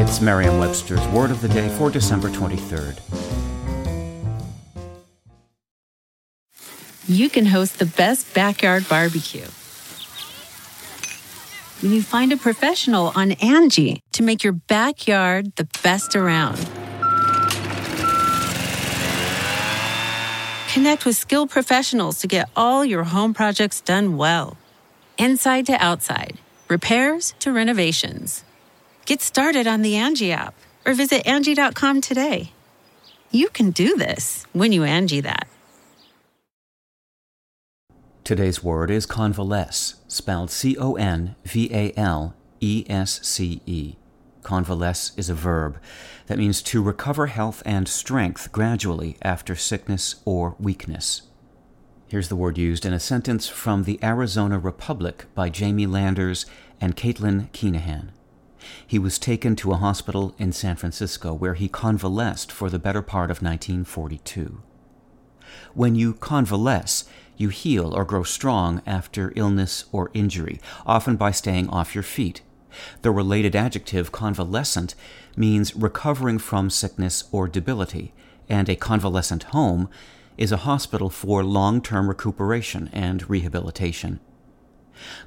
It's Merriam Webster's Word of the Day for December 23rd. You can host the best backyard barbecue when you find a professional on Angie to make your backyard the best around. Connect with skilled professionals to get all your home projects done well. Inside to outside, repairs to renovations. Get started on the Angie app or visit Angie.com today. You can do this when you Angie that. Today's word is convalesce, spelled C O N V A L E S C E. Convalesce is a verb that means to recover health and strength gradually after sickness or weakness. Here's the word used in a sentence from the Arizona Republic by Jamie Landers and Caitlin Keenahan. He was taken to a hospital in San Francisco where he convalesced for the better part of 1942. When you convalesce, you heal or grow strong after illness or injury, often by staying off your feet. The related adjective convalescent means recovering from sickness or debility, and a convalescent home is a hospital for long term recuperation and rehabilitation.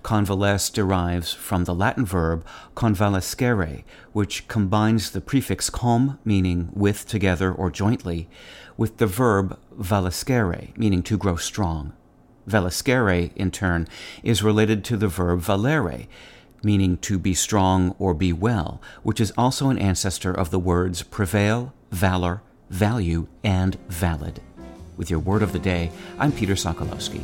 Convalesce derives from the Latin verb convalescere, which combines the prefix com, meaning with, together, or jointly, with the verb valescere, meaning to grow strong. Valescere, in turn, is related to the verb valere, meaning to be strong or be well, which is also an ancestor of the words prevail, valor, value, and valid. With your word of the day, I'm Peter Sokolowski.